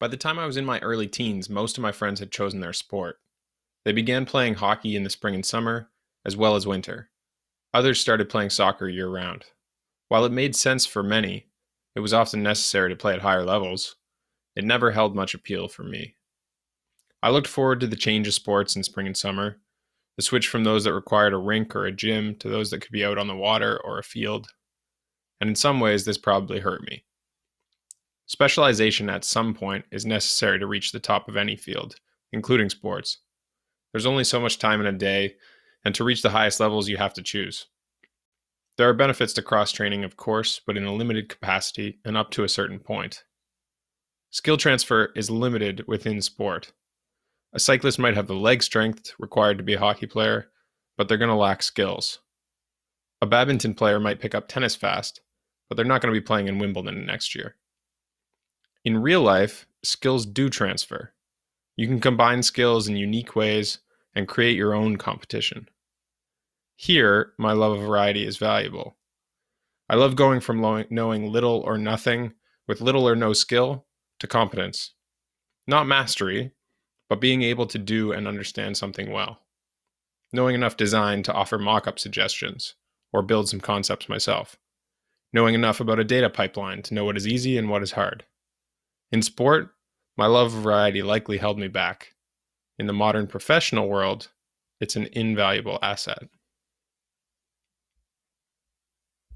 By the time I was in my early teens, most of my friends had chosen their sport. They began playing hockey in the spring and summer, as well as winter. Others started playing soccer year round. While it made sense for many, it was often necessary to play at higher levels. It never held much appeal for me. I looked forward to the change of sports in spring and summer, the switch from those that required a rink or a gym to those that could be out on the water or a field. And in some ways, this probably hurt me. Specialization at some point is necessary to reach the top of any field, including sports. There's only so much time in a day, and to reach the highest levels, you have to choose. There are benefits to cross training, of course, but in a limited capacity and up to a certain point. Skill transfer is limited within sport. A cyclist might have the leg strength required to be a hockey player, but they're going to lack skills. A badminton player might pick up tennis fast, but they're not going to be playing in Wimbledon next year. In real life, skills do transfer. You can combine skills in unique ways and create your own competition. Here, my love of variety is valuable. I love going from knowing little or nothing with little or no skill to competence. Not mastery, but being able to do and understand something well. Knowing enough design to offer mock up suggestions or build some concepts myself. Knowing enough about a data pipeline to know what is easy and what is hard. In sport, my love of variety likely held me back. In the modern professional world, it's an invaluable asset.